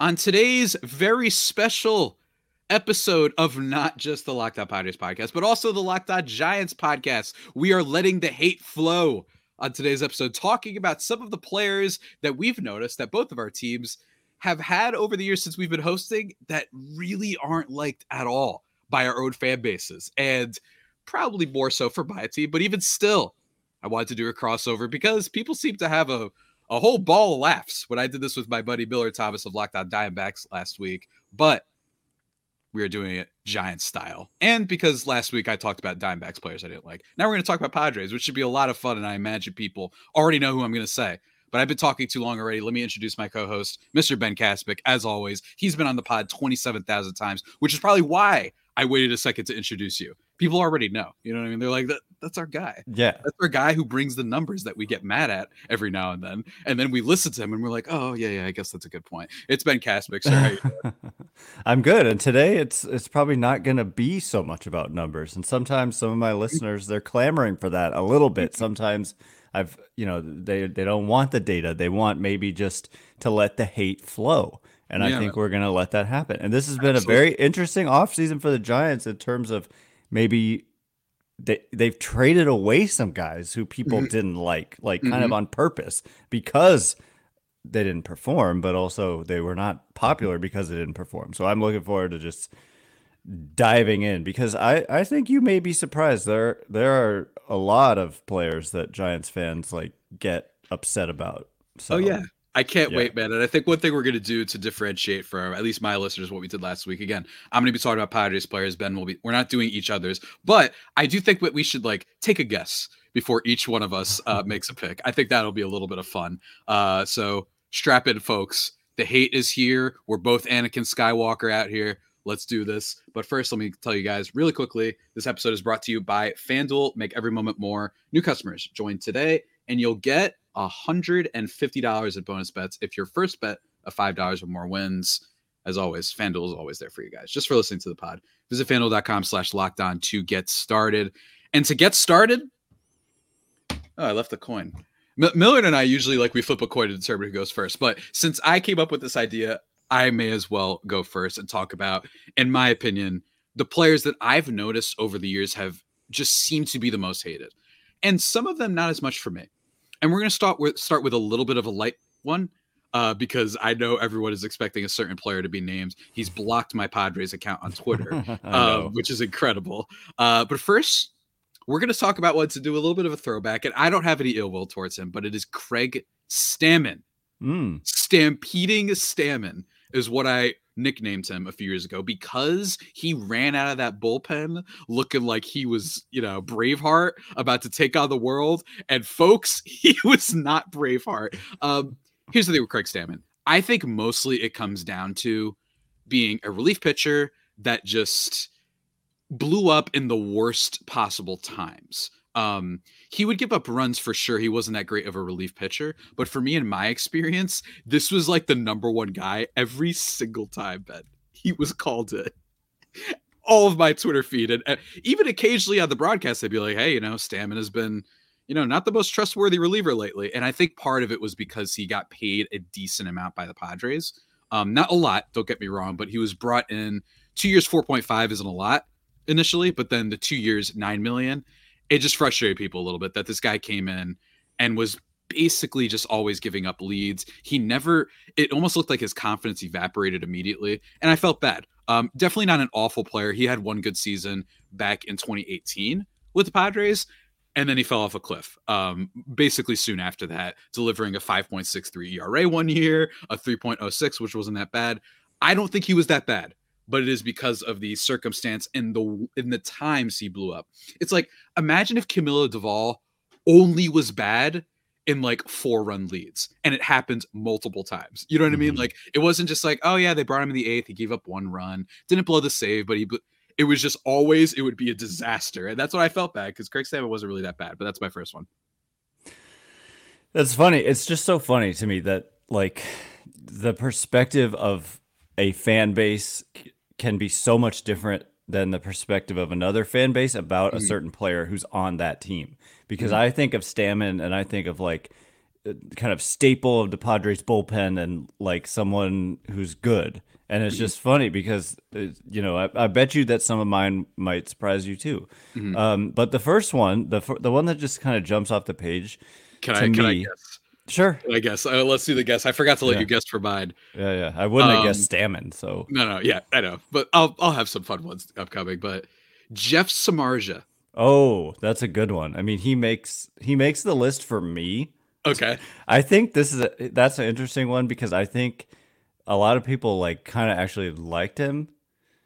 on today's very special episode of not just the Locked On Padres podcast, but also the Locked On Giants podcast. We are letting the hate flow on today's episode, talking about some of the players that we've noticed that both of our teams have had over the years since we've been hosting that really aren't liked at all by our own fan bases. And probably more so for my team, but even still, I wanted to do a crossover because people seem to have a a whole ball of laughs when I did this with my buddy Miller Thomas of Locked On Diamondbacks last week. But we are doing it Giant style. And because last week I talked about Diamondbacks players I didn't like. Now we're going to talk about Padres, which should be a lot of fun. And I imagine people already know who I'm going to say. But I've been talking too long already. Let me introduce my co host, Mr. Ben Kaspick. As always, he's been on the pod 27,000 times, which is probably why I waited a second to introduce you people already know. You know what I mean? They're like, that, that's our guy. Yeah. That's our guy who brings the numbers that we get mad at every now and then. And then we listen to him and we're like, oh, yeah, yeah, I guess that's a good point. It's Ben. Sorry. I'm good. And today it's it's probably not going to be so much about numbers. And sometimes some of my mm-hmm. listeners, they're clamoring for that a little bit. Sometimes I've, you know, they, they don't want the data. They want maybe just to let the hate flow. And yeah. I think we're going to let that happen. And this has been Absolutely. a very interesting offseason for the Giants in terms of maybe they they've traded away some guys who people mm-hmm. didn't like, like mm-hmm. kind of mm-hmm. on purpose because they didn't perform, but also they were not popular because they didn't perform. So I'm looking forward to just diving in because I I think you may be surprised there there are a lot of players that Giants fans like get upset about. So, oh yeah, I can't yeah. wait, man. And I think one thing we're going to do to differentiate for at least my listeners what we did last week. Again, I'm going to be talking about Padres players. Ben will be. We're not doing each other's, but I do think that we should like take a guess before each one of us uh, makes a pick. I think that'll be a little bit of fun. Uh, so strap in, folks. The hate is here. We're both Anakin Skywalker out here. Let's do this. But first, let me tell you guys really quickly this episode is brought to you by FanDuel. Make every moment more. New customers join today, and you'll get $150 in bonus bets if your first bet of $5 or more wins. As always, FanDuel is always there for you guys. Just for listening to the pod, visit fanduel.com slash locked on to get started. And to get started, oh, I left the coin. M- Millard and I usually like we flip a coin to determine who goes first. But since I came up with this idea, I may as well go first and talk about, in my opinion, the players that I've noticed over the years have just seemed to be the most hated. And some of them not as much for me and we're going to start with start with a little bit of a light one uh, because I know everyone is expecting a certain player to be named. He's blocked my Padres account on Twitter, uh, which is incredible. Uh, but first, we're going to talk about what to do a little bit of a throwback, and I don't have any ill will towards him, but it is Craig Stammen. Mm. Stampeding Stammen is what I nicknamed him a few years ago because he ran out of that bullpen looking like he was, you know, Braveheart about to take on the world. And folks, he was not Braveheart. Um, here's the thing with Craig Stammen. I think mostly it comes down to being a relief pitcher that just blew up in the worst possible times. Um, he would give up runs for sure. He wasn't that great of a relief pitcher, but for me, in my experience, this was like the number one guy every single time that he was called it. All of my Twitter feed, and even occasionally on the broadcast, they'd be like, "Hey, you know, Stammen has been, you know, not the most trustworthy reliever lately." And I think part of it was because he got paid a decent amount by the Padres. Um, not a lot, don't get me wrong, but he was brought in two years, four point five isn't a lot initially, but then the two years, nine million it just frustrated people a little bit that this guy came in and was basically just always giving up leads. He never, it almost looked like his confidence evaporated immediately. And I felt bad. Um, definitely not an awful player. He had one good season back in 2018 with the Padres. And then he fell off a cliff. Um, basically, soon after that, delivering a 5.63 ERA one year, a 3.06, which wasn't that bad. I don't think he was that bad but it is because of the circumstance and the in the times he blew up. It's like imagine if Camilo Doval only was bad in like four run leads and it happened multiple times. You know what mm-hmm. I mean? Mm-hmm. Like it wasn't just like, oh yeah, they brought him in the eighth, he gave up one run, didn't blow the save, but he it was just always it would be a disaster. And that's what I felt bad because Craig Stammen wasn't really that bad, but that's my first one. That's funny. It's just so funny to me that like the perspective of a fan base can be so much different than the perspective of another fan base about mm-hmm. a certain player who's on that team. Because mm-hmm. I think of Stammen and I think of like uh, kind of staple of the Padres bullpen and like someone who's good. And it's Mm-hmm. just funny because uh, you know I, I bet you that some of mine might surprise you too. Mhm. Um, but the first one, the the one that just kind of jumps off the page. Can I can I guess? Sure. I guess. Uh, let's do the guess. I forgot to let Yeah. you guess for mine. Yeah, yeah. I wouldn't have guessed Um, Stammen. So No, no, yeah, I know, but I'll I'll have some fun ones upcoming. But Jeff Samardzija. oh, that's a good one. I mean, he makes he makes the list for me. Okay. I think this is a, that's an interesting one because I think a lot of people like kind of actually liked him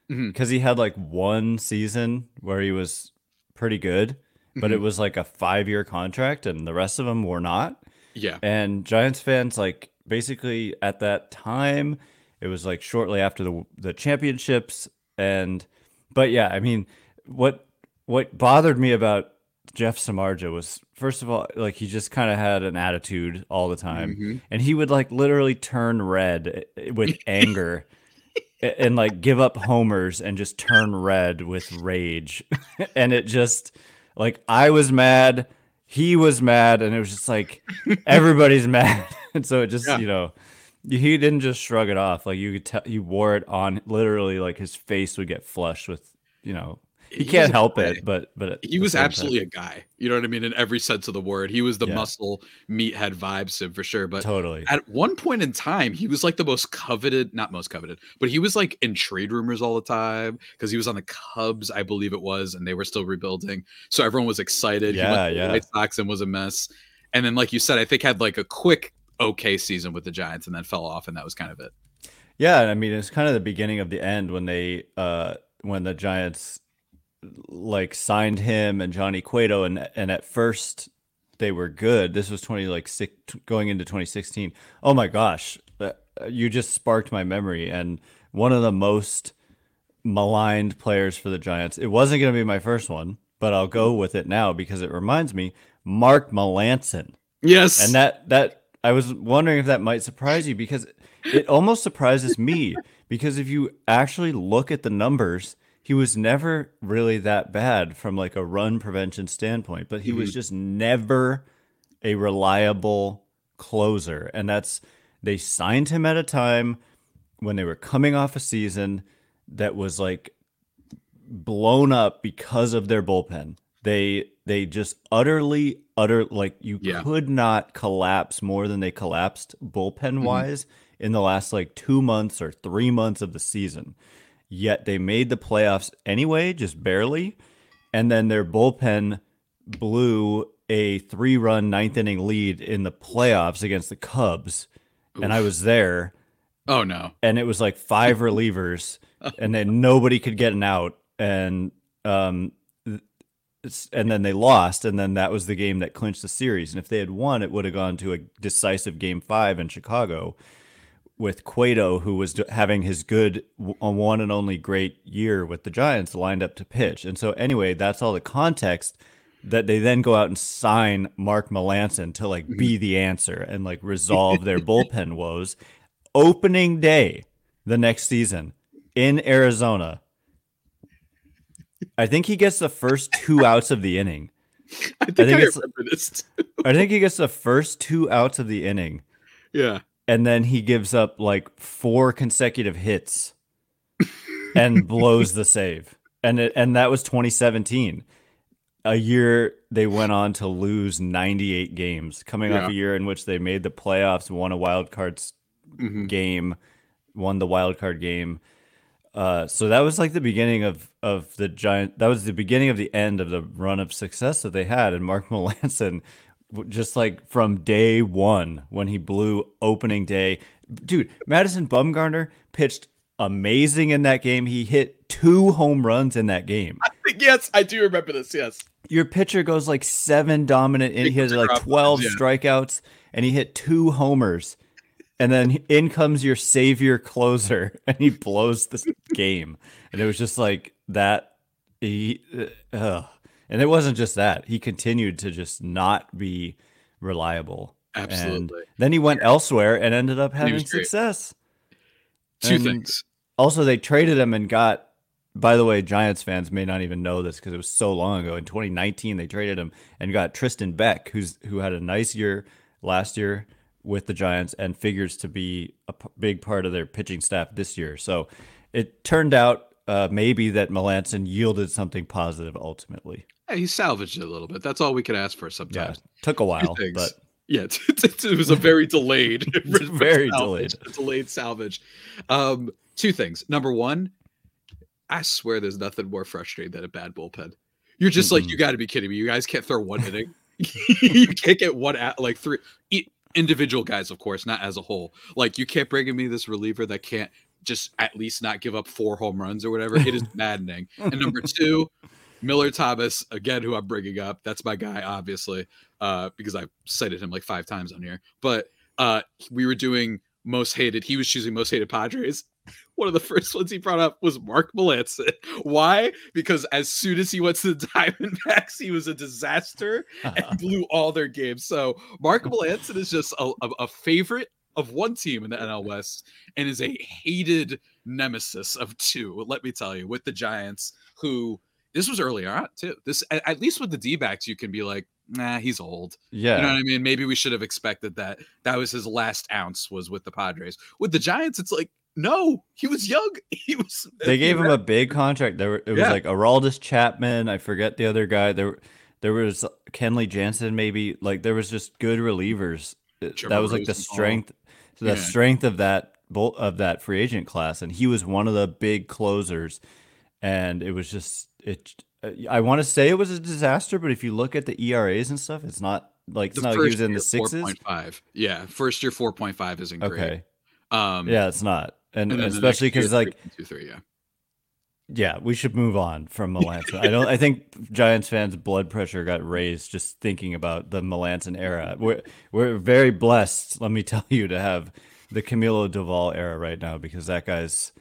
because he had like one season where he was pretty good, but it Mhm. was like a five year contract and the rest of them were not. Yeah. And Giants fans like basically at that time it was like shortly after the the championships and but yeah, I mean what what bothered me about Jeff Samardzija was first of all like he just kind of had an attitude all the time Mhm. and he would like literally turn red eh, with anger and like give up homers and just turn red with rage and it just like i was mad he was mad and it was just like everybody's mad and so it just Yeah. you know he didn't just shrug it off like you could tell he wore it on literally like his face would get flushed with you know he, was can't help it but but He was same time- absolutely a guy. You know what I mean? In every sense of the word. He was the Yeah. muscle meathead vibes him for sure. But totally at one point in time, he was like the most coveted, not most coveted, but he was like in trade rumors all the time because he was on the Cubs, I believe it was, and they were still rebuilding. So everyone was excited. he Yeah, went to the yeah. White Sox and was a mess. And then, like you said, I think had like a quick okay season with the Giants and then fell off, and that was kind of it. Yeah, I mean it's kind of the beginning of the end when they uh when the Giants like signed him and Johnny Cueto and and at first they were good. This was 20 like six, going into 2016. Oh my gosh. uh, You just sparked my memory and one of the most maligned players for the Giants. It wasn't going to be my first one, but I'll go with it now because it reminds me Mark Melancon. Yes. And that that I was wondering if that might surprise you because it almost surprises me because if you actually look at the numbers, he was never really that bad from like a run prevention standpoint, but he was mm-hmm. just never a reliable closer. And that's they signed him at a time when they were coming off a season that was like blown up because of their bullpen. They they just utterly utter like you Yeah. could not collapse more than they collapsed bullpen mm-hmm. wise in the last like 2 months or 3 months of the season. Yet they made the playoffs anyway, just barely. And then their bullpen blew a three-run ninth inning lead in the playoffs against the Cubs. And I was there oh no. and it was like five relievers, and then nobody could get an out, and um, and then they lost, and then that was the game that clinched the series. And if they had won, it would have gone to a decisive game five in Chicago with Cueto, who was having his good one and only great year with the Giants, lined up to pitch. And so, anyway, that's all the context that they then go out and sign Mark Melancon to like be the answer and like resolve their bullpen woes. Opening day the next season in Arizona. I think he gets the first two outs of the inning. I think I, think it's- remember this. Too. I think he gets the first two outs of the inning. Yeah. And then he gives up like four consecutive hits and blows the save. And it, and that was 2017. A year they went on to lose 98 games, coming off a year in which they made the playoffs, won a wild card Mhm. game, won the wild card game. Uh, so that was like the beginning of of the giant. That was the beginning of the end of the run of success that they had. And Mark Melancon, just like from day one when he blew opening day, dude. Madison Bumgarner pitched amazing in that game. He hit two home runs in that game. I think, Yes, I do remember this. Yes. Your pitcher goes like seven dominant, and he has like twelve yeah. strikeouts, and he hit two homers. And then in comes your savior closer, and he blows this game. And it was just like that. He, uh. And it wasn't just that. He continued to just not be reliable. And Absolutely. then he went elsewhere and ended up having success. Two and- things. Also, they traded him and got. By the way, Giants fans may not even know this because it was so long ago. In 2019, they traded him and got Tristan Beck, who's who had a nice year last year with the Giants and figures to be a p- big part of their pitching staff this year. So it turned out uh, maybe that Melancon yielded something positive ultimately. Hey, he salvaged it a little bit. That's all we could ask for sometimes. Yeah, took a while, but yeah, it was a very delayed, very delayed, delayed salvage. Um, two things. Number one, I swear there's nothing more frustrating than a bad bullpen. You're just mm-hmm. like, you got to be kidding me. You guys can't throw one inning. you can't get one at like three individual guys, of course, not as a whole. Like you can't bring me this reliever that can't just at least not give up four home runs or whatever. It is maddening. and number two, Miller Thomas, again, who I'm bringing up. That's my guy, obviously, uh, because I've cited him like five times on here. But uh, we were doing most hated. He was choosing most hated Padres. One of the first ones he brought up was Mark Melancon. Why? Because as soon as he went to the Diamondbacks, he was a disaster and blew all their games. So Mark Melancon is just a, a, a favorite of one team in the NL West and is a hated nemesis of two. Let me tell you, with the Giants, who this was earlier on too. This at least with the D backs, you can be like, nah, he's old. Yeah. You know what I mean? Maybe we should have expected that. That was his last ounce was with the Padres. With the Giants, it's like, no, he was young. He was they gave him a big contract. There it was yeah. like Aroldis Chapman. I forget the other guy. There there was Kenley Jansen, maybe. Like there was just good relievers. Trevor that was like the strength the yeah. strength of that bolt of that free agent class. And he was one of the big closers. And it was just it I want to say it was a disaster, but if you look at the ERAs and stuff, it's not like it's the not like he was in the sixes. 4.5. Yeah, first year 4.5 isn't great. Okay. Um, yeah, it's not, and, and especially because like two, three, yeah. Yeah, we should move on from Melancon. I don't. I think Giants fans' blood pressure got raised just thinking about the Melancon era. We're we're very blessed, let me tell you, to have the Camilo Doval era right now because that guy's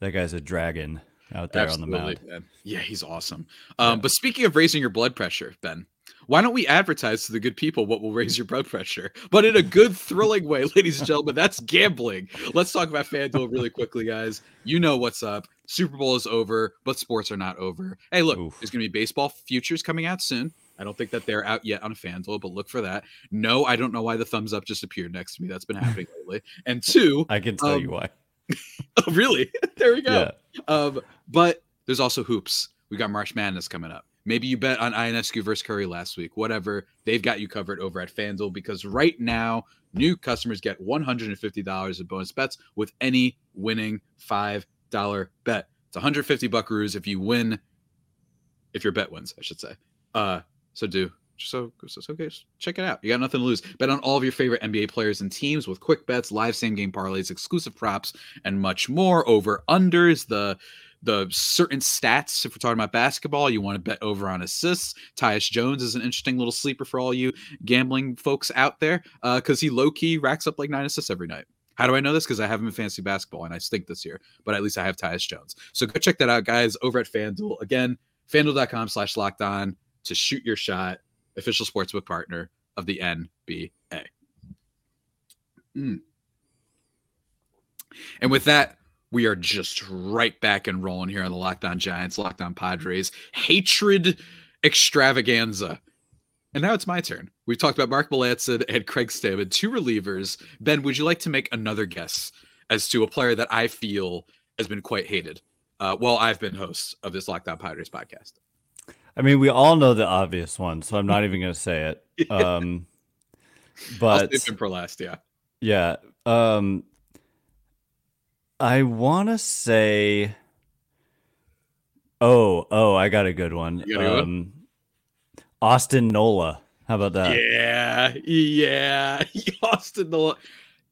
that guy's a dragon out there Absolutely, on the mound. Man. Yeah, he's awesome. Um, yeah. But speaking of raising your blood pressure, Ben, why don't we advertise to the good people what will raise your blood pressure, but in a good, thrilling way, ladies and gentlemen? That's gambling. Let's talk about FanDuel really quickly, guys. You know what's up. Super Bowl is over, but sports are not over. Hey, look, Oof. there's going to be baseball futures coming out soon. I don't think that they're out yet on FanDuel, but look for that. No, I don't know why the thumbs up just appeared next to me. That's been happening lately. And two, I can tell um, you why. oh, really? there we go. Yeah. Um, but there's also hoops. We got March Madness coming up. Maybe you bet on Ionescu versus Curry last week. Whatever. They've got you covered over at FanDuel because right now, new customers get $150 in bonus bets with any winning $5 bet. It's 150 buckaroos if you win, if your bet wins, I should say. Uh, so do so, so okay, check it out. You got nothing to lose. Bet on all of your favorite NBA players and teams with quick bets, live same game parlays, exclusive props, and much more. Over unders, the the certain stats. If we're talking about basketball, you want to bet over on assists. Tyus Jones is an interesting little sleeper for all you gambling folks out there because uh, he low key racks up like nine assists every night. How do I know this? Because I haven't been fantasy basketball and I stink this year, but at least I have Tyus Jones. So go check that out, guys, over at FanDuel. Again, fanduel.com slash locked on to shoot your shot, official sportsbook partner of the NBA. Mm. And with that, we are just right back and rolling here on the Locked On Giants, Locked On Padres hatred extravaganza. And now it's my turn. We've talked about Mark Melancon and Craig Stammen, two relievers. Ben, would you like to make another guess as to a player that I feel has been quite hated uh, while I've been host of this Locked On Padres podcast? I mean, we all know the obvious one, so I'm not even going to say it. Um, but I'll save him for last, yeah. Yeah. Um, I want to say. Oh, oh, I got a good one. Um, one? Austin Nola. How about that? Yeah, yeah, Austin Nola.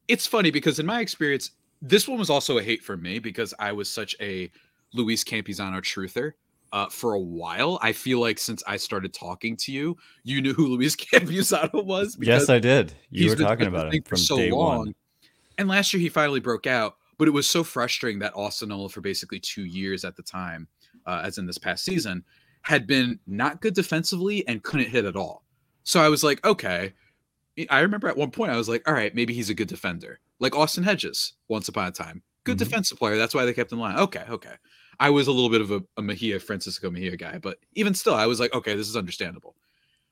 It's funny because in my experience, this one was also a hate for me because I was such a Luis Campusano truther. Uh, for a while, I feel like since I started talking to you, you knew who Luis Campusano was. Yes, I did. You were talking about him from so day long. one. And last year, he finally broke out. But it was so frustrating that Austin Nola for basically two years at the time, uh, as in this past season, had been not good defensively and couldn't hit at all. So I was like, okay. I remember at one point I was like, all right, maybe he's a good defender, like Austin Hedges once upon a time. Good mm-hmm. defensive player. That's why they kept him line. Okay, okay. I was a little bit of a, a Mejia, Francisco Mejia guy, but even still, I was like, okay, this is understandable.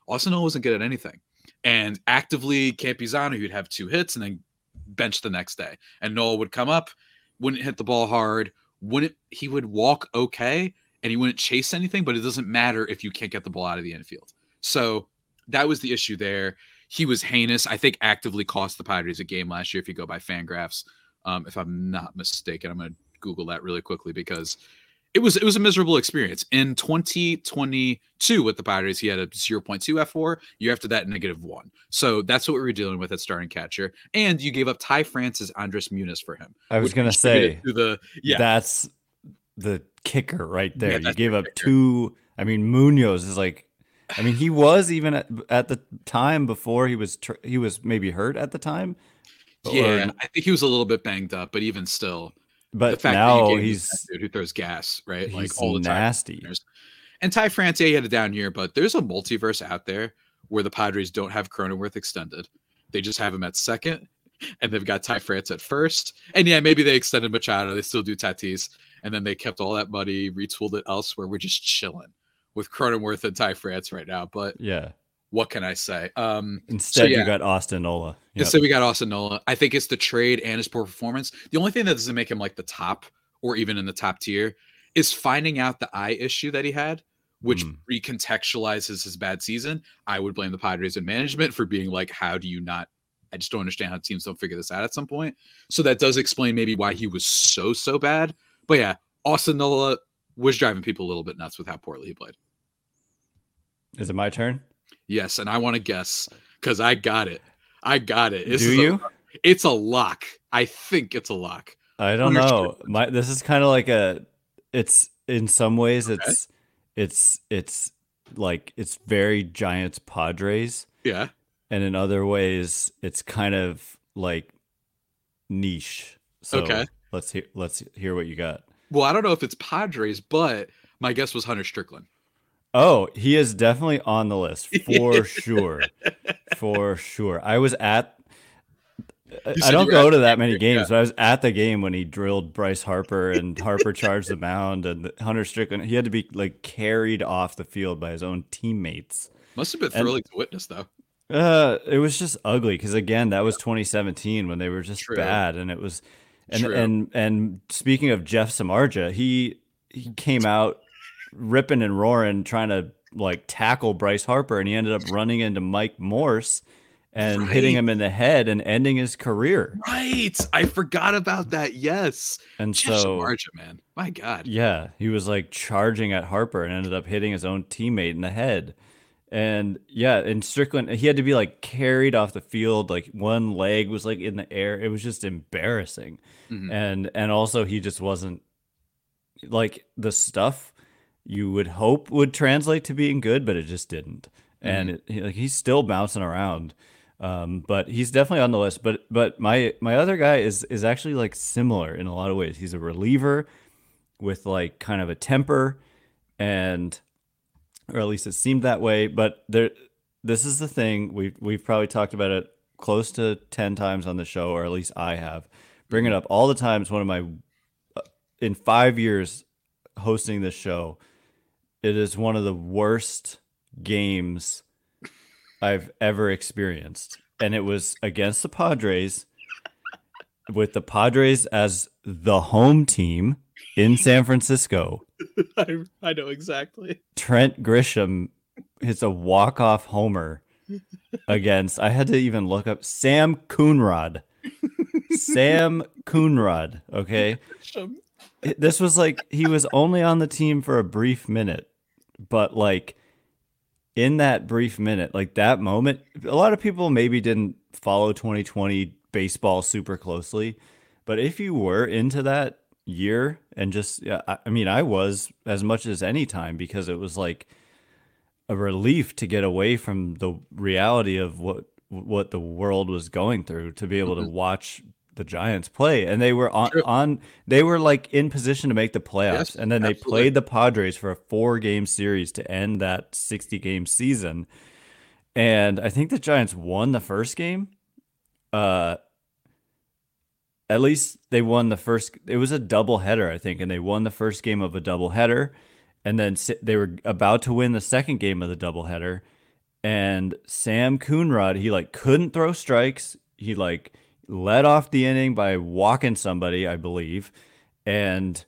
Austin Nola wasn't good at anything. and actively Campusano, who'd have two hits and then bench the next day. And Noel would come up, wouldn't hit the ball hard, wouldn't he would walk okay and he wouldn't chase anything, but it doesn't matter if you can't get the ball out of the infield. So that was the issue there. He was heinous. I think actively cost the Padres a game last year if you go by Fangraphs. Um, if I'm not mistaken, I'm going to Google that really quickly because it was it was a miserable experience. In 2022 with the Padres, he had a 0.2 fWAR. Year after that, negative one. So that's what we were dealing with at starting catcher. And you gave up Ty France, Andres Munoz for him. I was gonna say to the yeah. That's the kicker right there. Yeah, you gave the up two. I mean, Munoz is like. I mean, he was even at, at the time before he was tr- he was maybe hurt at the time. Yeah, or, I think he was a little bit banged up, but even still, but the fact now he's dude who throws gas, right? Like all the nasty. time. And Ty France, yeah, he had it down here, but there's a multiverse out there where the Padres don't have Cronenworth extended. They just have him at second, and they've got Ty France at first. And yeah, maybe they extended Machado. They still do Tatis, and then they kept all that money, retooled it elsewhere. We're just chilling with Cronenworth and Ty France right now. But yeah, what can I say? Um, Instead, so yeah. you got Austin Nola. Yep. Instead, we got Austin Nola. I think it's the trade and his poor performance. The only thing that doesn't make him like the top or even in the top tier is finding out the eye issue that he had, which mm. recontextualizes his bad season. I would blame the Padres and management for being like, how do you not? I just don't understand how teams don't figure this out at some point. So that does explain maybe why he was so, so bad. But yeah, Austin Nola was driving people a little bit nuts with how poorly he played. Is it my turn? Yes, and I want to guess because I got it. I got it. This Do you? A, it's a lock. I think it's a lock. I don't know. My this is kind of like a. It's in some ways okay. it's it's it's like it's very Giants Padres. Yeah. And in other ways, it's kind of like niche. So okay. Let's hear let's hear what you got. Well, I don't know if it's Padres, but my guess was Hunter Strickland. Oh, he is definitely on the list for sure. For sure. I was at I don't go to that many games, yeah. but I was at the game when he drilled Bryce Harper and Harper charged the mound and Hunter Strickland. He had to be like carried off the field by his own teammates. Must have been thrilling and, to witness, though. Uh, it was just ugly because again, that was 2017 when they were just True. bad, and it was, and True. and and speaking of Jeff Samardzija, he he came out ripping and roaring, trying to like tackle Bryce Harper, and he ended up running into Mike Morse and right. hitting him in the head and ending his career. Right. I forgot about that. Yes. And Jeff so, Samardzija, man, my God. Yeah, he was like charging at Harper and ended up hitting his own teammate in the head. And yeah, and Strickland, he had to be like carried off the field. Like one leg was like in the air. It was just embarrassing. Mm-hmm. And and also he just wasn't like the stuff you would hope would translate to being good, but it just didn't. Mm-hmm. And it, he, like he's still bouncing around, um, but he's definitely on the list. But but my my other guy is is actually like similar in a lot of ways. He's a reliever with like kind of a temper, and or at least it seemed that way. But there, this is the thing we we've probably talked about it close to ten times on the show, or at least I have. Bring it up all the times. One of my uh, in five years hosting this show it is one of the worst games I've ever experienced. And it was against the Padres with the Padres as the home team in San Francisco. I, I know exactly. Trent Grisham hits a walk-off homer against I had to even look up Sam Coonrod. Sam Coonrod, okay? This was like he was only on the team for a brief minute but like in that brief minute, like that moment, a lot of people maybe didn't follow 2020 baseball super closely, but if you were into that year and just yeah, I, I mean, I was as much as any time because it was like a relief to get away from the reality of what what the world was going through to be able to mm-hmm. watch the Giants play, and they were on, on they were like in position to make the playoffs, yes, and then they played the Padres for a four game series to end that sixty game season, and I think the Giants won the first game. Uh, at least they won the first. It was a double header, I think, and they won the first game of a double header, and then they were about to win the second game of the double header, and Sam Coonrod, he like couldn't throw strikes. He like led off the inning by walking somebody, I believe, and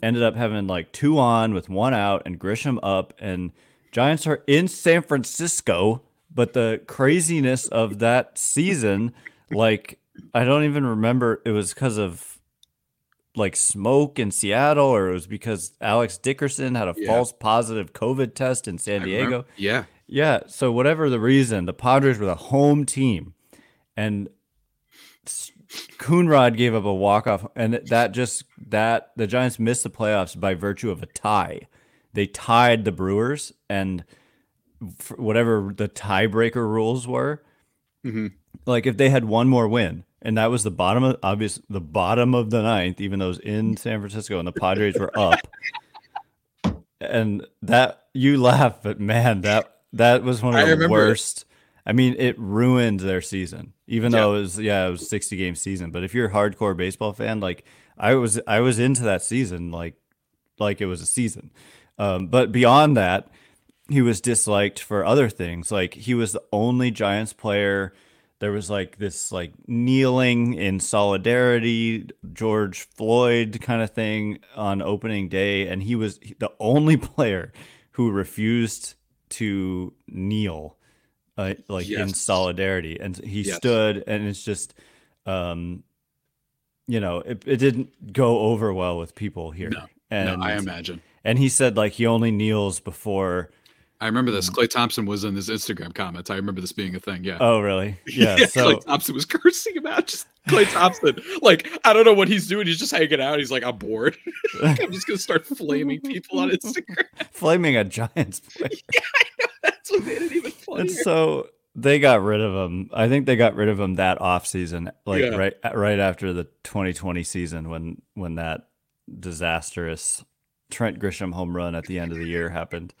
ended up having like two on with one out and Grisham up. And Giants are in San Francisco, but the craziness of that season, like I don't even remember it was because of like smoke in Seattle or it was because Alex Dickerson had a yeah. false positive COVID test in San Diego. Yeah. Yeah. So whatever the reason, the Padres were the home team. And Coonrod gave up a walk off, and that just that the Giants missed the playoffs by virtue of a tie. They tied the Brewers, and whatever the tiebreaker rules were, mm-hmm. like if they had one more win, and that was the bottom of obvious the bottom of the ninth, even though it was in San Francisco and the Padres were up, and that you laugh, but man, that that was one of the worst. I mean, it ruined their season even yeah. though it was yeah it was 60 game season but if you're a hardcore baseball fan like i was i was into that season like like it was a season um, but beyond that he was disliked for other things. Like he was the only giants player. There was like this like kneeling in solidarity george floyd kind of thing on opening day and he was the only player who refused to kneel uh, like yes. in solidarity. And he yes. stood and it's just um you know it, it didn't go over well with people here. No, and no, i imagine. and he said like he only kneels before I remember this. Mm. Klay Thompson was in his Instagram comments. I remember this being a thing. Yeah. Oh, really? Yeah. yeah so Klay Thompson was cursing about just Klay Thompson. like, I don't know what he's doing. He's just hanging out. He's like, I'm bored. I'm just gonna start flaming people on Instagram. Flaming a Giants player. yeah, I know. That's what made it even funnier. And so they got rid of him. I think they got rid of him that off season, like yeah. right right after the 2020 season when when that disastrous Trent Grisham home run at the end of the year happened.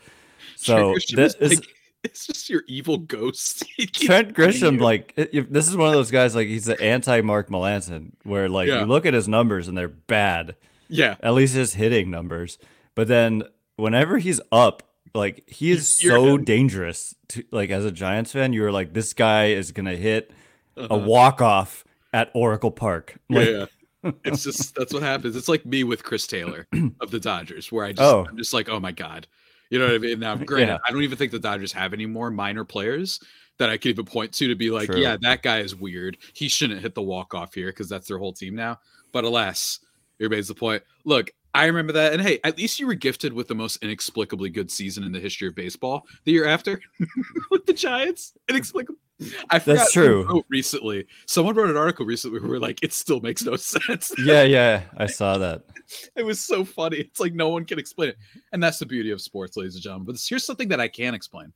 So this is like, it's just your evil ghost. Trent Grisham, like if, this is one of those guys, like he's the anti Mark Melancon, where like yeah. you look at his numbers and they're bad. Yeah, at least his hitting numbers. But then whenever he's up, like he is so dangerous. To like as a Giants fan, you're like this guy is gonna hit uh-huh. a walk off at Oracle Park. Like, yeah. yeah. it's just that's what happens. It's like me with Chris Taylor of the Dodgers, where I just oh. I'm just like, oh my god, you know what I mean? Now, granted, yeah. I don't even think the Dodgers have any more minor players that I could even point to to be like, True. yeah, that guy is weird. He shouldn't hit the walk off here because that's their whole team now. But alas, everybody's the point. Look, I remember that. And hey, at least you were gifted with the most inexplicably good season in the history of baseball the year after with the Giants. Inexplicable. I That's true. recently, someone wrote an article recently where we're like, it still makes no sense. yeah, yeah, I saw that. it was so funny. It's like no one can explain it, and that's the beauty of sports, ladies and gentlemen. But here's something that I can explain.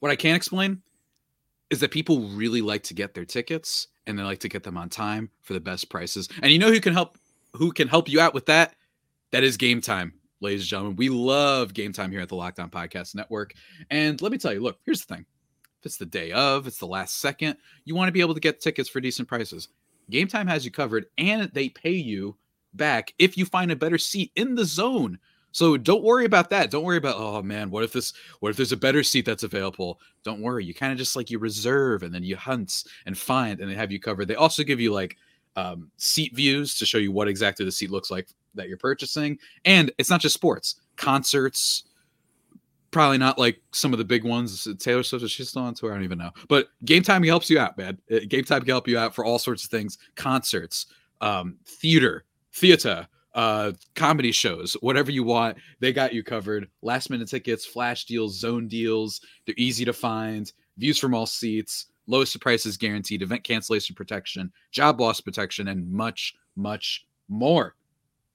What I can explain is that people really like to get their tickets, and they like to get them on time for the best prices. And you know who can help who can help you out with that? That is Gametime, ladies and gentlemen. We love Gametime here at the Locked On Podcast Network. And let me tell you, look, here's the thing. If it's the day of, it's the last second, you want to be able to get tickets for decent prices. Gametime has you covered, and they pay you back if you find a better seat in the zone. So don't worry about that. Don't worry about, oh man, what if this, what if there's a better seat that's available? Don't worry. You kind of just like you reserve and then you hunt and find and they have you covered. They also give you like um, seat views to show you what exactly the seat looks like that you're purchasing. And it's not just sports, concerts. Probably not like some of the big ones. Taylor Swift is still on tour. I don't even know. But Gametime helps you out, man. Uh, Gametime can help you out for all sorts of things: concerts, um, theater, theater, uh, comedy shows, whatever you want. They got you covered. Last minute tickets, flash deals, zone deals. They're easy to find. Views from all seats lowest prices guaranteed, event cancellation protection, job loss protection, and much, much more.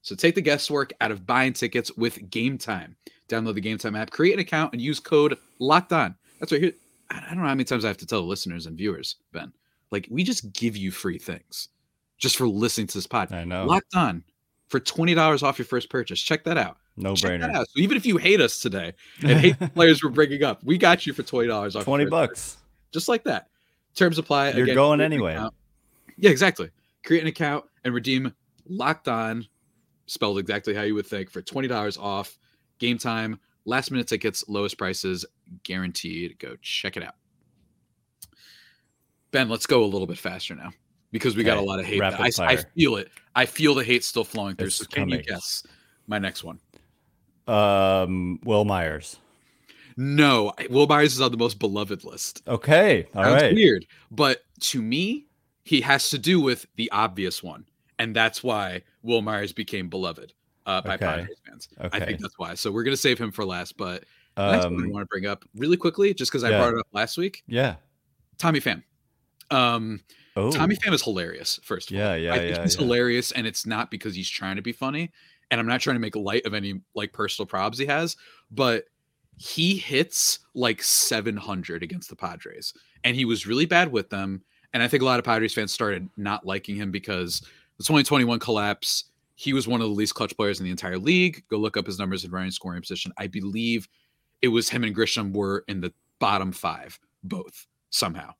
So take the guesswork out of buying tickets with Gametime. Download the Gametime app, create an account, and use code Locked On. That's right here. I don't know how many times I have to tell the listeners and viewers, Ben. Like we just give you free things just for listening to this pod. I know. Locked On for twenty dollars off your first purchase. Check that out. No Check brainer. So even if you hate us today and hate the players we're bringing up, we got you for twenty dollars off. Twenty bucks, purchase. just like that. Terms apply. You're Again, going anyway. Yeah, exactly. Create an account and redeem locked on, spelled exactly how you would think, for $20 off Gametime, last minute tickets, lowest prices guaranteed. Go check it out. Ben, let's go a little bit faster now because we got a lot of hate. I, I feel it. I feel the hate still flowing through. It's so can you guess my next one? Um, Wil Myers. No, Wil Myers is on the most beloved list. Okay, all Sounds right. weird, but to me, he has to do with the obvious one, and that's why Wil Myers became beloved uh, by Okay. Padres fans. I think that's why. So we're gonna save him for last. But the next one I Um, want to bring up really quickly, just because I yeah. brought it up last week. yeah. Tommy Pham. Um, Oh, Tommy Pham is hilarious. First of all, Yeah, yeah, I think yeah, he's yeah. hilarious, and it's not because he's trying to be funny. And I'm not trying to make light of any like personal problems he has, but he hits like 700 against the Padres, and he was really bad with them. And I think a lot of Padres fans started not liking him because the 2021 collapse. He was one of the least clutch players in the entire league. Go look up his numbers in running scoring position. I believe it was him and Grisham were in the bottom five, both somehow.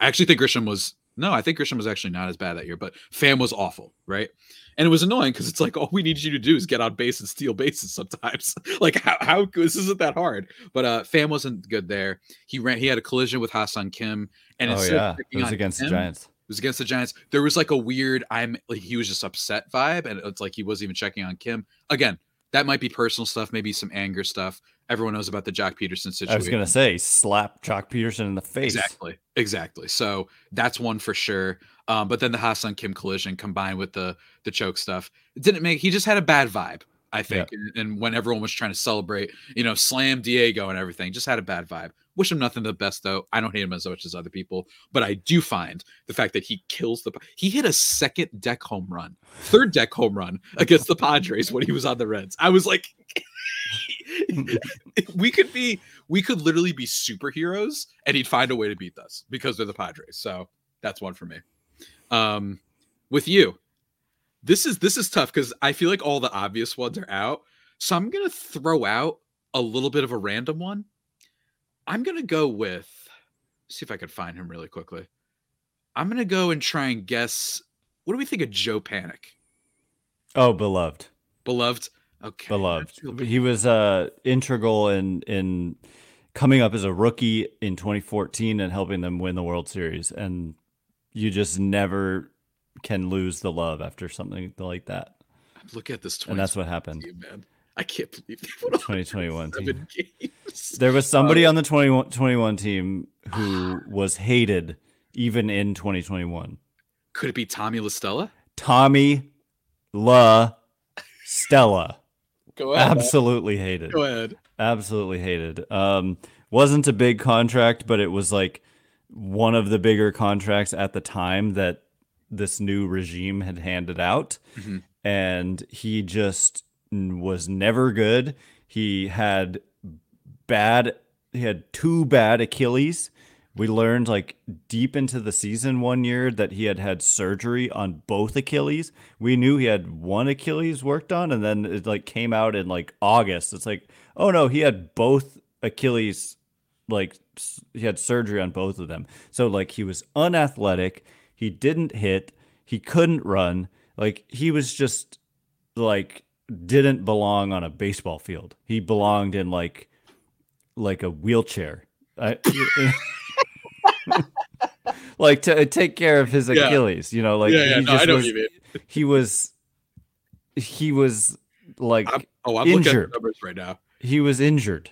I actually think Grisham was no, I think Grisham was actually not as bad that year, but Pham was awful, right? And it was annoying because it's like all we need you to do is get on base and steal bases sometimes. like how, how this isn't that hard. But uh Pham wasn't good there. He ran he had a collision with Ha-Seong Kim and oh instead yeah. of It was against the Giants. Was against the Giants. There was like a weird I'm like he was just upset vibe and it's like he wasn't even checking on Kim. Again, that might be personal stuff, maybe some anger stuff. Everyone knows about the Joc Pederson situation. I was gonna say slap Joc Pederson in the face. Exactly. Exactly. So that's one for sure. Um, but then the Ha-Seong Kim collision combined with the the choke stuff, it didn't make he just had a bad vibe, I think. And, and when everyone was trying to celebrate, you know, slam Diego and everything, just had a bad vibe. Wish him nothing the best though. I don't hate him as much as other people, but I do find the fact that he kills the he hit a second deck home run, third deck home run against the Padres when he was on the Reds. I was like we could be we could literally be superheroes and he'd find a way to beat us because they're the Padres. So that's one for me. Um with you. This is this is tough because I feel like all the obvious ones are out. So I'm gonna throw out a little bit of a random one. I'm gonna go with see if I could find him really quickly. I'm gonna go and try and guess what do we think of Joe Panik? Oh, beloved. Beloved? Okay. Beloved. He was uh integral in in coming up as a rookie in 2014 and helping them win the World Series. And you just never can lose the love after something like that. Look at this And that's what happened. team, man. I can't believe they put 2021 team. games. There was somebody on the 21, 21 team who was hated even in 2021. Could it be Tommy La Stella? Tommy La Stella. Go ahead. Absolutely hated. Go ahead. Absolutely hated. Um, wasn't a big contract, but it was like one of the bigger contracts at the time that this new regime had handed out. Mhm. And he just was never good. He had bad, he had two bad Achilles. We learned like deep into the season one year that he had had surgery on both Achilles. We knew he had one Achilles worked on, and then it like came out in like August. It's like, oh no, he had both Achilles, like he had surgery on both of them. So like he was unathletic. He didn't hit. He couldn't run. Like he was just like didn't belong on a baseball field. He belonged in like like a wheelchair. I, like to uh, take care of his Yeah. Achilles, you know, like yeah, yeah, he no, I just know was what you mean. he was he was like I'm, oh, I'm looking at injured. the numbers right now. he was injured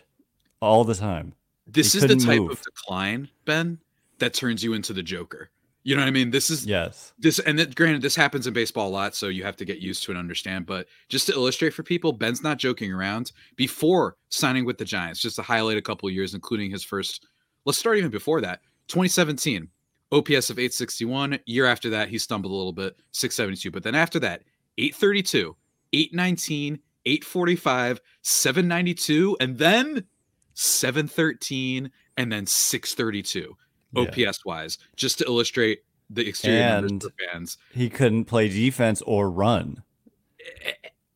all the time. This He is the type move. of decline, Ben, that turns you into the Joker. You know what I mean? This is Yes. this, and that, granted, this happens in baseball a lot, so you have to get used to and understand. But just to illustrate for people, Ben's not joking around. Before signing with the Giants, just to highlight a couple of years, including his first. Let's start even before that. 2017, OPS of 861. Year after that, he stumbled a little bit, 672. But then after that, 832, 819, 845, 792, and then 713, and then 632 Yeah. OPS wise, just to illustrate the exterior And- fans. He couldn't play defense or run.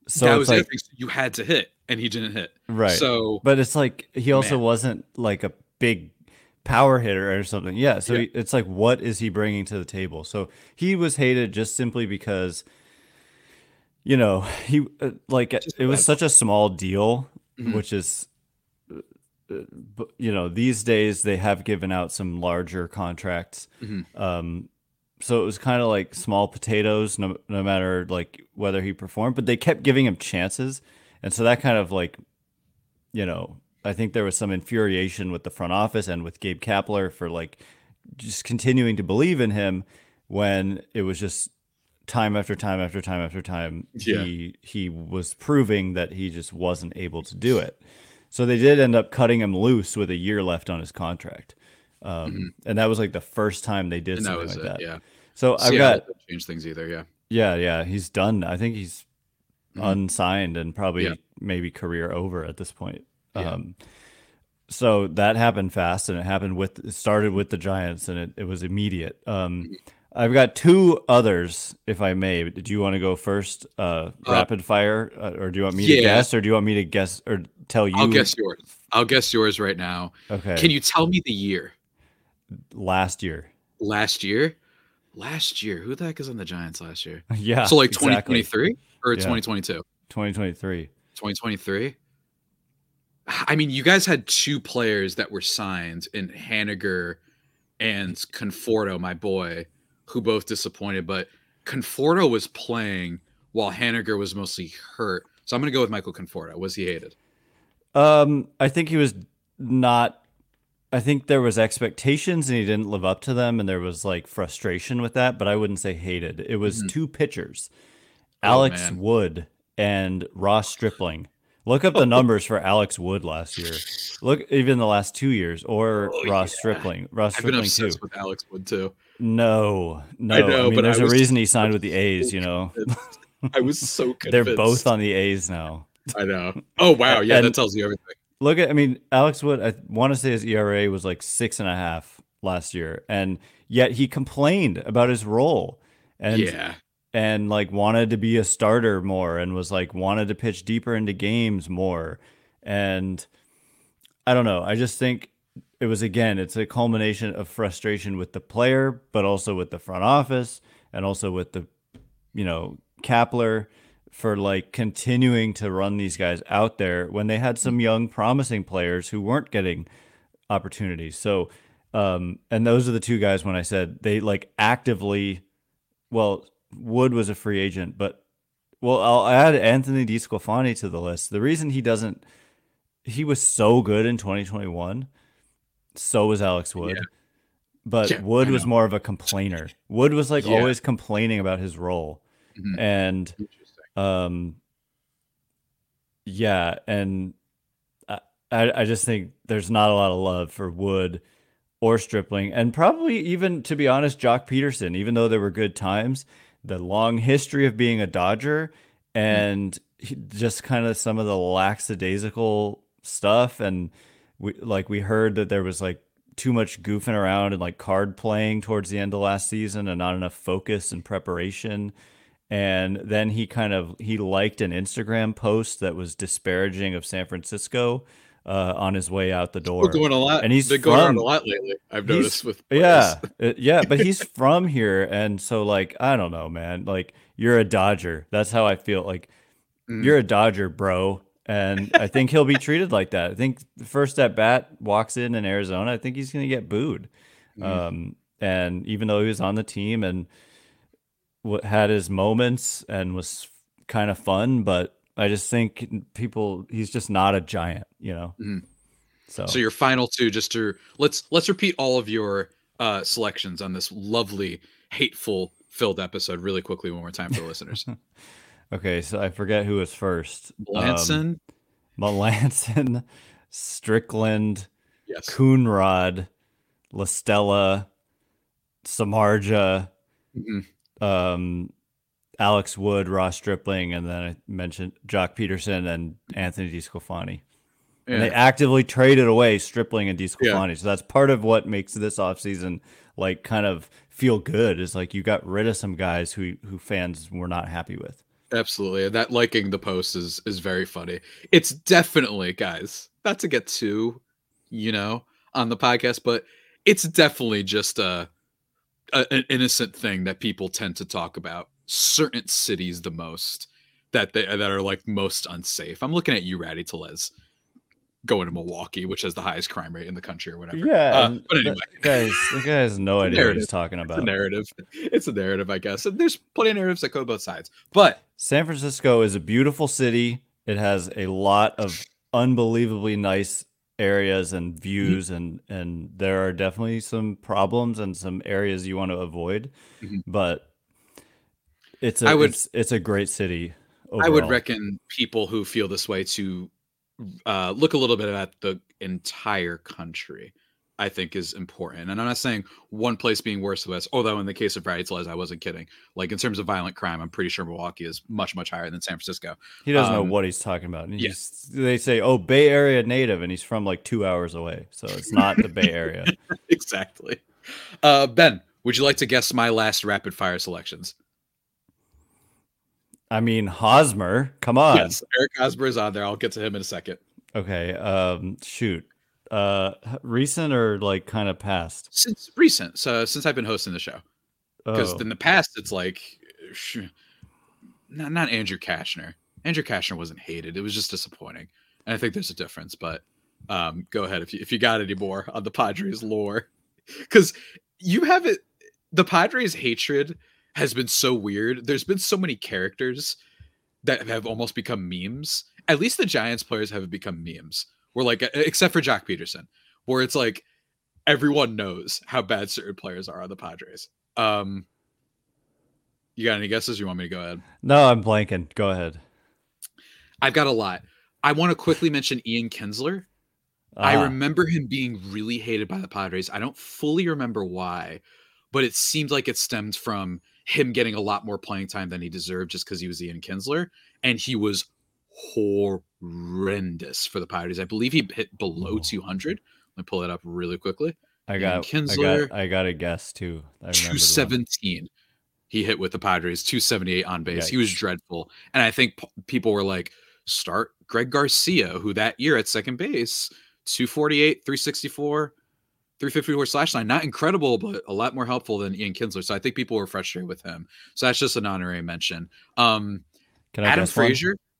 So that was like. You had to hit, and he didn't hit. right. So but it's like he also Man. wasn't like a big power hitter or something. Yeah. So Yeah. it's like, what is he bringing to the table? So he was hated just simply because, you know, he uh, like Just it was such a small deal, Mhm. which is you know, these days they have given out some larger contracts. Mhm. Um, so it was kind of like small potatoes, no, no matter like whether he performed, but they kept giving him chances. And so that kind of like, you know, I think there was some infuriation with the front office and with Gabe Kapler for like just continuing to believe in him when it was just time after time after time after time Yeah. he he was proving that he just wasn't able to do it. So they did end up cutting him loose with a year left on his contract. Um, and that was like the first time they did Mm-hmm. and that something was like it. that. Yeah. So I've Seattle got change things either. Yeah. yeah, yeah, he's done. I think he's Mhm. unsigned and probably Yeah. maybe career over at this point. Yeah. Um, so that happened fast, and it happened with it started with the Giants, and it, it was immediate. Um, Mm-hmm. I've got two others, if I may. Do you want to go first, uh, Uh, rapid fire, uh, or do you want me to guess, or do you want me to guess or tell you? I'll guess yours. I'll guess yours right now. Okay, Can you tell me the year? last year? Last year? Last year. Who the heck is on the Giants last year? yeah, so like exactly. 2023 or Yeah. 2022? 2023. 2023. I mean, you guys had two players that were signed in Haniger and Conforto, my boy, who both disappointed. But Conforto was playing while Haniger was mostly hurt. So I'm going to go with Michael Conforto. Was he hated? Um, I think he was not. I think there was expectations and he didn't live up to them, and there was like frustration with that. But I wouldn't say hated. It was Mhm. two pitchers, Oh, Alex man. Wood and Ross Stripling. Look up the numbers for Alex Wood last year. Look even the last two years, or Oh, Ross yeah. Stripling. Ross I've been Stripling too. with Alex Wood too. No, no. I know, mean, but I there's a reason he signed with the A's. You know, I was so convinced. they're both on the A's now. I know. Oh wow, yeah, And- that tells you everything. Look at, I mean, Alex Wood, I want to say his ERA was like six and a half last year. And yet he complained about his role and, yeah, and like wanted to be a starter more and was like wanted to pitch deeper into games more. And I don't know. I just think it was, again, it's a culmination of frustration with the player, but also with the front office and also with the, you know, Kapler for like continuing to run these guys out there when they had some young promising players who weren't getting opportunities. So um and those are the two guys when I said they like actively well Wood was a free agent, but well I'll add Anthony DiSclafani to the list. The reason he doesn't he was so good in 2021. So was Alex Wood. Yeah. But Yeah, Wood was more of a complainer. Wood was like Yeah. always complaining about his role. Mhm. And. Um yeah and I, I just think there's not a lot of love for wood or stripling. And probably even to be honest Joc Pederson even though there were good times the long history of being a dodger and he, just kind of some of the lackadaisical stuff. And we like we heard that there was like too much goofing around and like card playing towards the end of last season and not enough focus and preparation and then he kind of he liked an Instagram post that was disparaging of San Francisco uh, on his way out the door. We're going a lot, and he's been going from- a lot lately. I've noticed with Yeah, players. uh, yeah, but he's from here, and so like I don't know, man. Like you're a Dodger. That's how I feel. Like Mm. you're a Dodger, bro. And I think he'll be treated like that. I think the first at bat walks in in Arizona. I think he's gonna get booed. Mhm. Um, and even though he was on the team and had his moments and was kind of fun, but I just think people he's just not a giant, you know. Mhm. So, So your final two, just to let's let's repeat all of your uh selections on this lovely, hateful filled episode really quickly one more time for the listeners. okay, so I forget who was first. Um, Lanson, Melancon, Strickland, yes. Coonrod, Listella, Samardzija, Mhm. Um, Alex Wood, Ross Stripling, and then I mentioned Joc Pederson and Anthony DiSclafani. And they actively traded away Stripling and DiSclafani. So that's part of what makes this offseason like kind of feel good is like you got rid of some guys who who fans were not happy with. Absolutely. That liking the post is is very funny. It's definitely, guys, not to get too, you know, on the podcast, but it's definitely just a, a an innocent thing that people tend to talk about certain cities the most that they that are like most unsafe. I'm looking at you, Rowdy Tellez. going to Milwaukee, which has the highest crime rate in the country or whatever. Yeah, Uh, but anyway, guys, the guy has no idea what he's talking it's about. narrative. It's a narrative, I guess. And there's plenty of narratives that go both sides. But San Francisco is a beautiful city. It has a lot of unbelievably nice areas and Mm-hmm. views and and there are definitely some problems and some areas you want to avoid. Mhm. But it's a I would- it's, it's a great city. I would reckon people who feel this way to uh, look a little bit at the entire country. I think is important, and I'm not saying one place being worse or less. Although in the case of Bradley's, I wasn't kidding. Like in terms of violent crime, I'm pretty sure Milwaukee is much much higher than San Francisco. He doesn't know um, what he's talking about. And yeah. they say, "Oh, Bay Area native," and he's from like two hours away, so it's not the Bay Area. exactly. Uh, ben, would you like to guess my last rapid fire selections? I mean, Hosmer, come on. Yes, Eric Hosmer is on there. I'll get to him in a second. Okay, um, shoot. Uh, recent or like kind of past? Since recent, so since I've been hosting the show, because Oh. in the past it's like, sh- not not Andrew Cashner. Andrew Cashner wasn't hated. It was just disappointing, and I think there's a difference. But um, go ahead if you if you got any more on the Padres lore, because you have it. The Padres hatred has been so weird. There's been so many characters that have almost become memes. At least the Giants players have become memes. We're like, except for Joc Pederson, where it's like everyone knows how bad certain players are on the Padres. Um, you got any guesses? You want me to go ahead? no, I'm blanking. Go ahead. I've got a lot. I want to quickly mention Ian Kinsler. I Ah, remember him being really hated by the Padres. I don't fully remember why, but it seemed like it stemmed from him getting a lot more playing time than he deserved just because he was Ian Kinsler. And he was horrendous for the Padres. I believe he hit below 200. Let me pull that up really quickly. I got, I Kinsler, got, I got a guess too. I 217 he hit with the Padres, 278 on base. He was dreadful. And I think p- people were like, start Greg Garcia, who that year at second base, 248, 364, 354 slash line. Not incredible, but a lot more helpful than Ian Kinsler. So I think people were frustrated with him. So that's just an honorary mention. Um, Can I Adam guess one?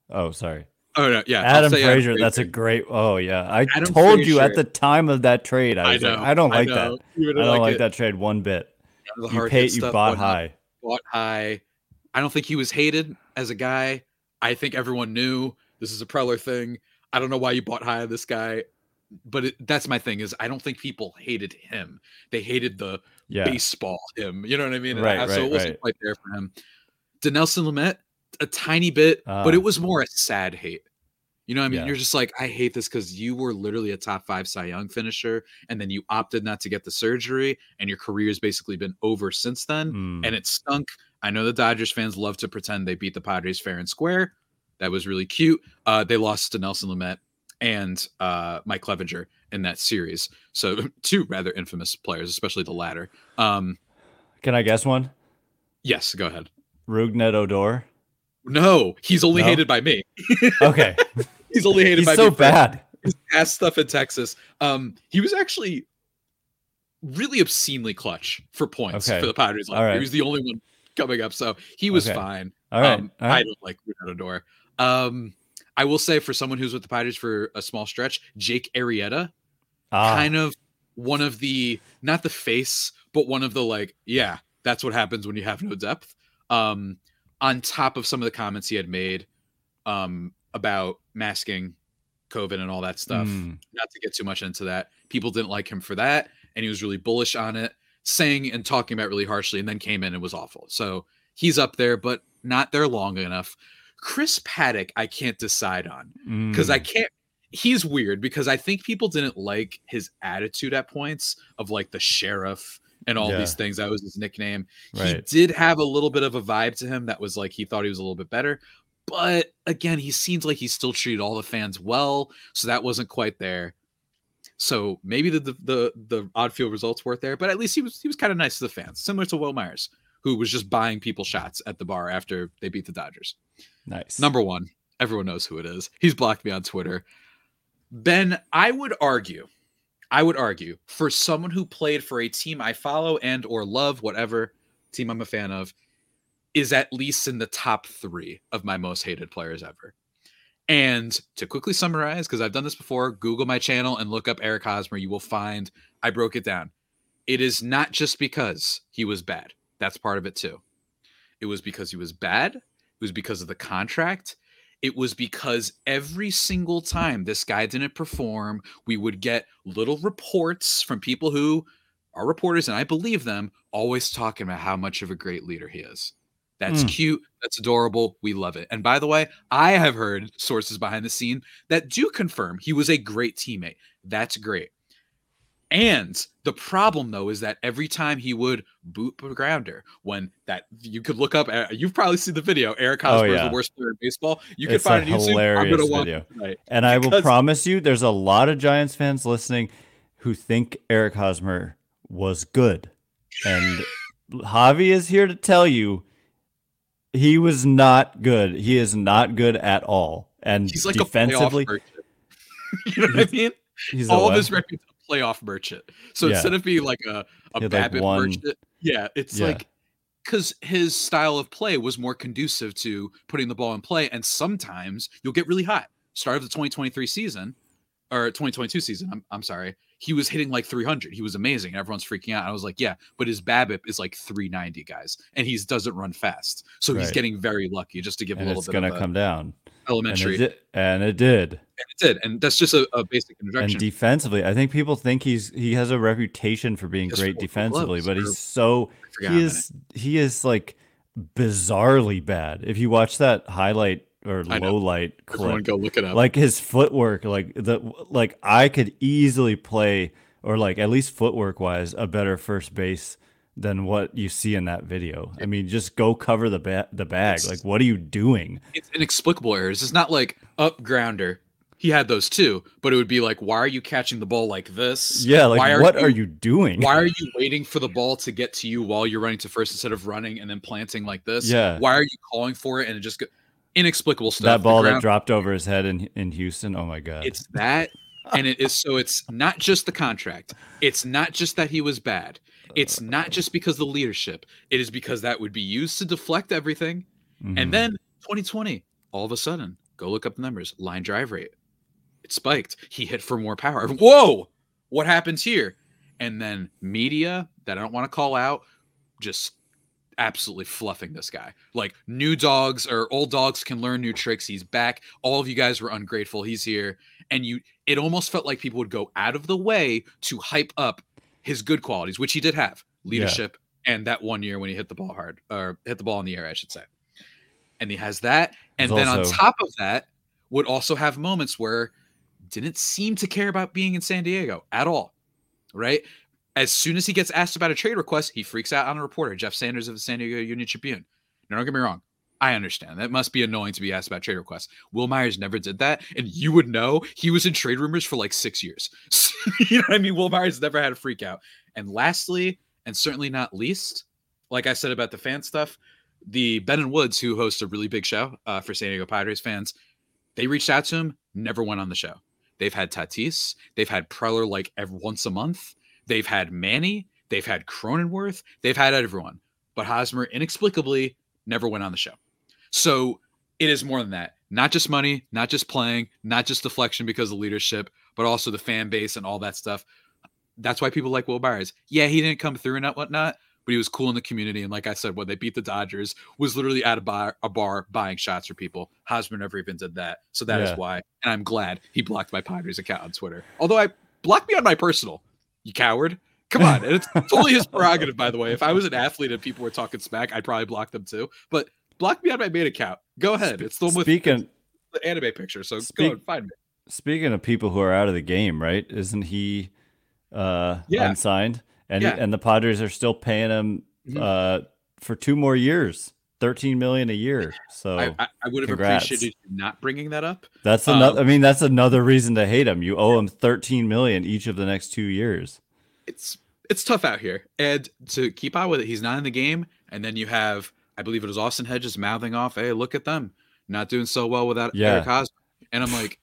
Frazier. Oh, sorry. Oh, no. Yeah. Adam say Frazier. That's a great. Oh yeah, I Adam told you at the time of that trade. I, I was like, know. I don't like know. that. I don't like it. that trade one bit. The You paid. You stuff, bought high. bought high. I don't think he was hated as a guy. I think everyone knew this is a Preller thing. I don't know why you bought high on this guy, but it, that's my thing is I don't think people hated him. They hated the Yeah. baseball him. You know what I mean? And Right, I- so it wasn't right. quite there for him. Dinelson Lamet, a tiny bit, but Ah. it was more a sad hate. You know what I mean? Yeah. You're just like, I hate this because you were literally a top five Cy Young finisher, and then you opted not to get the surgery, and your career's basically been over since then Mm. and it stunk. I know the Dodgers fans love to pretend they beat the Padres fair and square. That was really cute. Uh, they lost to Nelson Lamet and uh, Mike Clevinger in that series. So two rather infamous players, especially the latter. Um, Can I guess one? yes, go ahead. Rougned Odor. No, he's only No? hated by me. Okay, He's only hated he's by so me. bad. his past stuff in Texas. Um, he was actually really obscenely clutch for points Okay. for the Padres. last All year. right. He was the only one coming up, so he was Okay. fine. All right, Um, all I don't like Rougned Odor. Um, I will say for someone who's with the Padres for a small stretch, Jake Arrieta, Ah, kind of one of the not the face, but one of the like, yeah, that's what happens when you have no depth. Um, on top of some of the comments he had made um about masking COVID and all that stuff. mm, Not to get too much into that. People didn't like him for that, and he was really bullish on it, saying and talking about really harshly, and then came in and was awful. So he's up there, but not there long enough. Chris Paddack, I can't decide on because I mm. can't. He's weird because I think people didn't like his attitude at points of like the sheriff and all Yeah. these things. That was his nickname. He did have a little bit of a vibe to him that was like he thought he was a little bit better. But again, he seems like he still treated all the fans well, so that wasn't quite there. So maybe the the the, the odd field results weren't there, but at least he was he was kind of nice to the fans, similar to Wil Myers, who was just buying people shots at the bar after they beat the Dodgers. Nice. Number one, everyone knows who it is. He's blocked me on Twitter. Ben, I would argue, I would argue for someone who played for a team I follow and or love, whatever team I'm a fan of, is at least in the top three of my most hated players ever. And to quickly summarize, because I've done this before, Google my channel and look up Eric Hosmer. You will find I broke it down. It is not just because he was bad. That's part of it too. It was because he was bad. It was because of the contract. It was because every single time this guy didn't perform, we would get little reports from people who are reporters, and I believe them, always talking about how much of a great leader he is. That's Mm. cute. That's adorable. We love it. And by the way, I have heard sources behind the scene that do confirm he was a great teammate. That's great. And the problem though is that every time he would boot a grounder, when that you could look up, uh, you've probably seen the video. Eric Hosmer is yeah. the worst player in baseball. You It's can find it on YouTube. Video. And I will promise you, there's a lot of Giants fans listening who think Eric Hosmer was good. And Javi is here to tell you he was not good. He is not good at all. And He's like defensively, you know what I mean? he's All of his records playoff merchant. So Yeah. instead of being like a, a had, like, BABIP one- merchant, yeah, it's Yeah. like because his style of play was more conducive to putting the ball in play, and sometimes you'll get really hot. Start of the 2023 season or 2022 season. I'm, I'm sorry. He was hitting like 300. He was amazing. Everyone's freaking out. I was like, yeah, but his BABIP is like 390, guys, and he doesn't run fast. So he's getting very lucky. Just to give a and little it's bit going of to a come down. And elementary, it, did, and it did. and it did, and that's just a, a basic And introduction. defensively, I think people think he's he has a reputation for being great defensively, but he's so he is he is like bizarrely bad. If you watch that highlight or low light Everyone clip, go look it up. like his footwork, like the like I could easily play or like at least footwork wise a better first base than what you see in that video. I mean, just go cover the ba- the bag. It's- Like, what are you doing? it's inexplicable errors. It's not like up grounder. He had those too, but it would be like, why are you catching the ball like this? Yeah, like Why what are you doing? Why are you waiting for the ball to get to you while you're running to first instead of running and then planting like this? Yeah. Why are you calling for it and it just go inexplicable stuff? that ball that dropped over his head in in Houston? Oh my god! it's that, and it is so. It's not just the contract. It's not just that he was bad. It's not just because the leadership. It is because that would be used to deflect everything. Mhm. And then 2020, all of a sudden, go look up the numbers. Line drive rate. It spiked. He hit for more power. Whoa! What happens here? And then media that I don't want to call out, just absolutely fluffing this guy. Like new dogs or old dogs can learn new tricks. He's back. All of you guys were ungrateful. He's here. And you it almost felt like people would go out of the way to hype up his good qualities, which he did have. Leadership and that one year when he hit the ball hard or hit the ball in the air, I should say. And he has that. And There's then on top of that, would also have moments where didn't seem to care about being in San Diego at all. Right? As soon as he gets asked about a trade request, he freaks out on a reporter, Jeff Sanders of the San Diego Union Tribune. Now, don't get me wrong. I understand. That must be annoying to be asked about trade requests. Wil Myers never did that. And you would know he was in trade rumors for like six years. you know what I mean? Wil Myers never had a freak out. And lastly, and certainly not least, like I said about the fan stuff, the Ben and Woods, who host a really big show uh, for San Diego Padres fans, they reached out to him, never went on the show. They've had Tatis, they've had Preller like every once a month, they've had Manny, they've had Cronenworth, they've had everyone, but Hosmer inexplicably never went on the show. So it is more than that. Not just money, not just playing, not just deflection because of leadership, but also the fan base and all that stuff. That's why people like Wil Myers. Yeah, he didn't come through and whatnot, but he was cool in the community. And like I said, when they beat the Dodgers, was literally at a bar, a bar buying shots for people. Hosmer never even did that, so that is Yeah. why. And I'm glad he blocked my Padres account on Twitter. Although I blocked me on my personal. You coward. Come on. And it's totally his prerogative, by the way. If I was an athlete and people were talking smack, I'd probably block them too. But block me on my main account. Go ahead. It's the one with speaking the anime picture. So Speak- go and find me. speaking of people who are out of the game, right? Isn't he uh Yeah. unsigned? And Yeah. and the Padres are still paying him Mhm. uh for two more years, thirteen million a year. So I, I, I would have congrats. appreciated you not bringing that up. that's um, another. I mean, that's another reason to hate him. You owe him thirteen million each of the next two years. It's it's tough out here. And to keep on with it, he's not in the game. And then you have, I believe it was Austin Hedges mouthing off, hey, look at them. Not doing so well without Yeah. Eric Hosmer. And I'm like,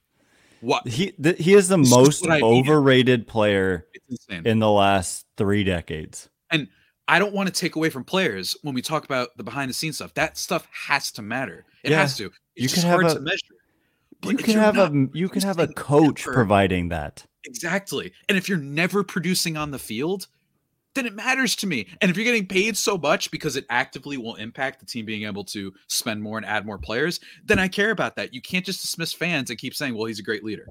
what? He th- he is the This most what I needed. overrated player in the last three decades. And I don't want to take away from players when we talk about the behind the scenes stuff. That stuff has to matter. It Yeah. has to. It's You could have a- measure. you can have a you can have a coach providing that. Exactly. And if you're never producing on the field, then it matters to me. And if you're getting paid so much because it actively will impact the team being able to spend more and add more players, then I care about that. You can't just dismiss fans and keep saying, "Well, he's a great leader."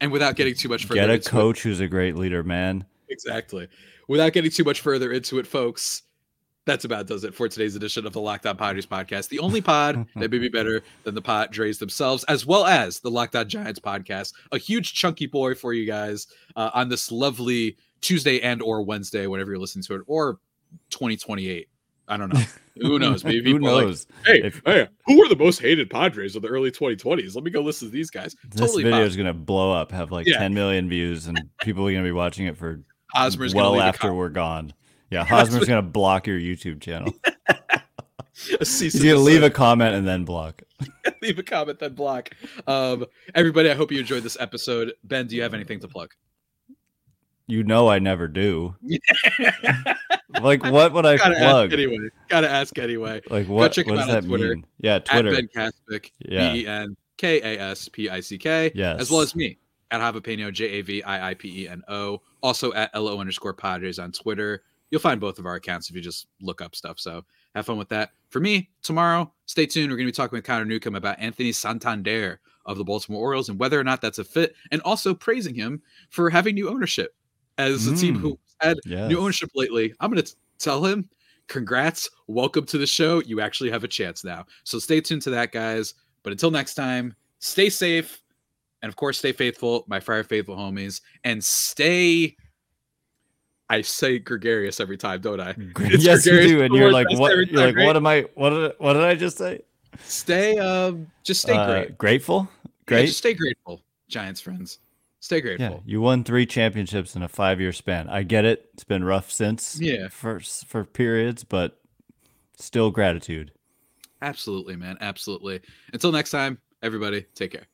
And without getting too much further, get a coach it, who's a great leader, man. Exactly. Without getting too much further into it, folks, that's about does it for today's edition of the Locked On Padres podcast, the only pod that may be better than the Padres themselves, as well as the Locked On Giants podcast. A huge chunky boy for you guys uh, on this lovely Tuesday and or Wednesday, whenever you're listening to it, or 2028. I don't know. Who knows? Maybe who knows? Like, hey, if, hey, who were the most hated Padres of the early 2020s? Let me go listen to these guys. This totally video is gonna blow up, have like yeah. 10 million views, and people are gonna be watching it for Hosmer's well after we're gone. Yeah, Hosmer's gonna block your YouTube channel. He's gonna leave a comment and then block. leave a comment then block. Um, everybody, I hope you enjoyed this episode. Ben, do you have anything to plug? You know I never do. like what would I gotta plug? anyway, gotta ask anyway. Like what? Go check what does that Twitter, mean? Yeah, Twitter. At Ben Kaspick. Yeah. B E N K A S P I C K. Yes. As well as me at Javiipeno, J A V I I P E N O. Also at LO underscore Padres on Twitter. You'll find both of our accounts if you just look up stuff. So have fun with that. For me, tomorrow, stay tuned. We're going to be talking with Connor Newcomb about Anthony Santander of the Baltimore Orioles and whether or not that's a fit, and also praising him for having new ownership as a mm. team who had yes. new ownership lately. I'm going to tell him, congrats, welcome to the show. You actually have a chance now. So stay tuned to that, guys. But until next time, stay safe. And of course, stay faithful, my Friar Faithful homies, and stay. I say gregarious every time, don't I? It's yes, you do, and you're like, what? You're time, like, right? what am I? What did? What did I just say? Stay. Um, just stay uh, great. Grateful. Great. Yeah, just stay grateful, Giants friends. Stay grateful. Yeah, you won three championships in a five-year span. I get it; it's been rough since. Yeah, for for periods, but still gratitude. Absolutely, man. Absolutely. Until next time, everybody, take care.